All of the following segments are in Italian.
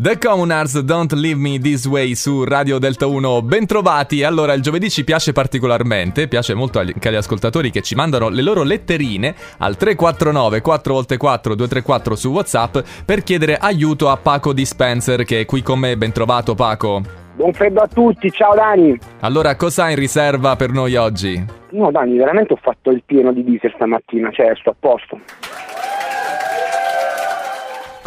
The Communards Don't Leave Me This Way su Radio Delta 1, bentrovati. Allora, il giovedì ci piace particolarmente, piace molto anche agli ascoltatori che ci mandano le loro letterine al 349 4x4 234 su WhatsApp per chiedere aiuto a Paco Dispenser che è qui con me. Bentrovato Paco. Buon freddo a tutti, ciao Dani. Allora, cosa hai in riserva per noi oggi? No Dani, veramente ho fatto il pieno di diesel stamattina, cioè sto a posto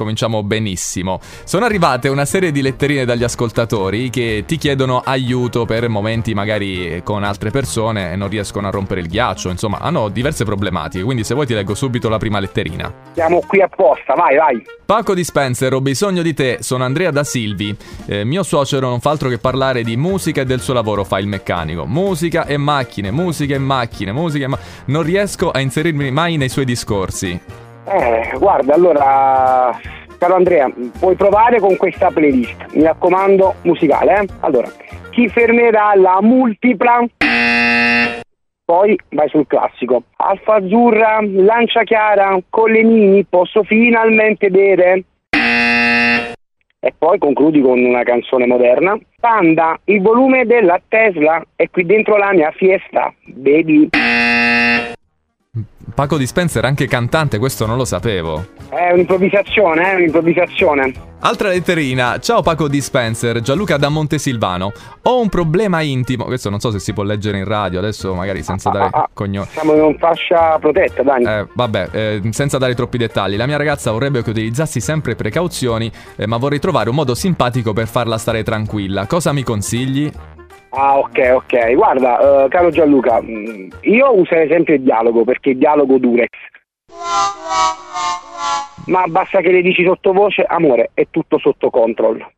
cominciamo benissimo. Sono arrivate una serie di letterine dagli ascoltatori che ti chiedono aiuto per momenti magari con altre persone e non riescono a rompere il ghiaccio, insomma hanno diverse problematiche, quindi se vuoi ti leggo subito la prima letterina. Siamo qui apposta, vai vai. Paco Dispenser, ho bisogno di te, sono Andrea da Silvi. Eh, mio suocero non fa altro che parlare di musica e del suo lavoro, fa il meccanico. Musica e macchine, musica e macchine, musica e ma... Non riesco a inserirmi mai nei suoi discorsi. Eh, guarda, allora, caro Andrea, puoi provare con questa playlist, mi raccomando, musicale, eh? Allora, chi fermerà la multipla? Poi vai sul classico. Alfa azzurra, lancia chiara, con le mini posso finalmente bere? E poi concludi con una canzone moderna. Panda, il volume della Tesla è qui dentro la mia fiesta. Baby. Paco Dispenser anche cantante, questo non lo sapevo. È un'improvvisazione, è un'improvvisazione. Altra letterina. Ciao Paco Dispenser, Gianluca da Montesilvano. Ho un problema intimo. Questo non so se si può leggere in radio, adesso magari senza ah, dare ah, ah. cognome. Siamo in fascia protetta, Dani. Eh, vabbè, eh, senza dare troppi dettagli. La mia ragazza vorrebbe che utilizzassi sempre precauzioni, eh, ma vorrei trovare un modo simpatico per farla stare tranquilla. Cosa mi consigli? Ah, ok, ok. Guarda, uh, caro Gianluca, mm, io userei sempre il dialogo perché il dialogo durex. Ma basta che le dici sottovoce, amore, è tutto sotto controllo.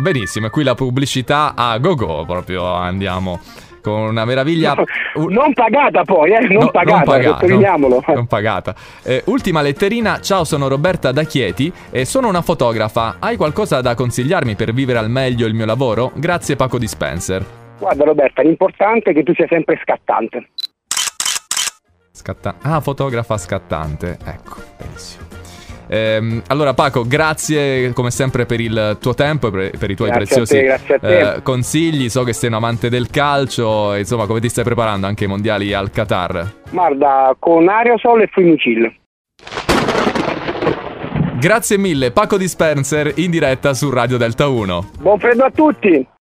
Benissimo, qui la pubblicità a go go proprio andiamo con una meraviglia. No, non pagata poi, eh? non no, pagata, non pagata sottolineiamolo. Non, non pagata. Eh, ultima letterina, ciao sono Roberta da Chieti e sono una fotografa. Hai qualcosa da consigliarmi per vivere al meglio il mio lavoro? Grazie Paco Dispenser. Guarda Roberta, l'importante è che tu sia sempre scattante. Scatta- ah, fotografa scattante, ecco, benissimo. Ehm, allora Paco, grazie come sempre per il tuo tempo e per, i tuoi grazie preziosi te, eh, consigli. So che sei un amante del calcio, insomma come ti stai preparando anche ai mondiali al Qatar? Guarda, con aerosol e funicil. Grazie mille, Paco Dispenser in diretta su Radio Delta 1. Buon freddo a tutti!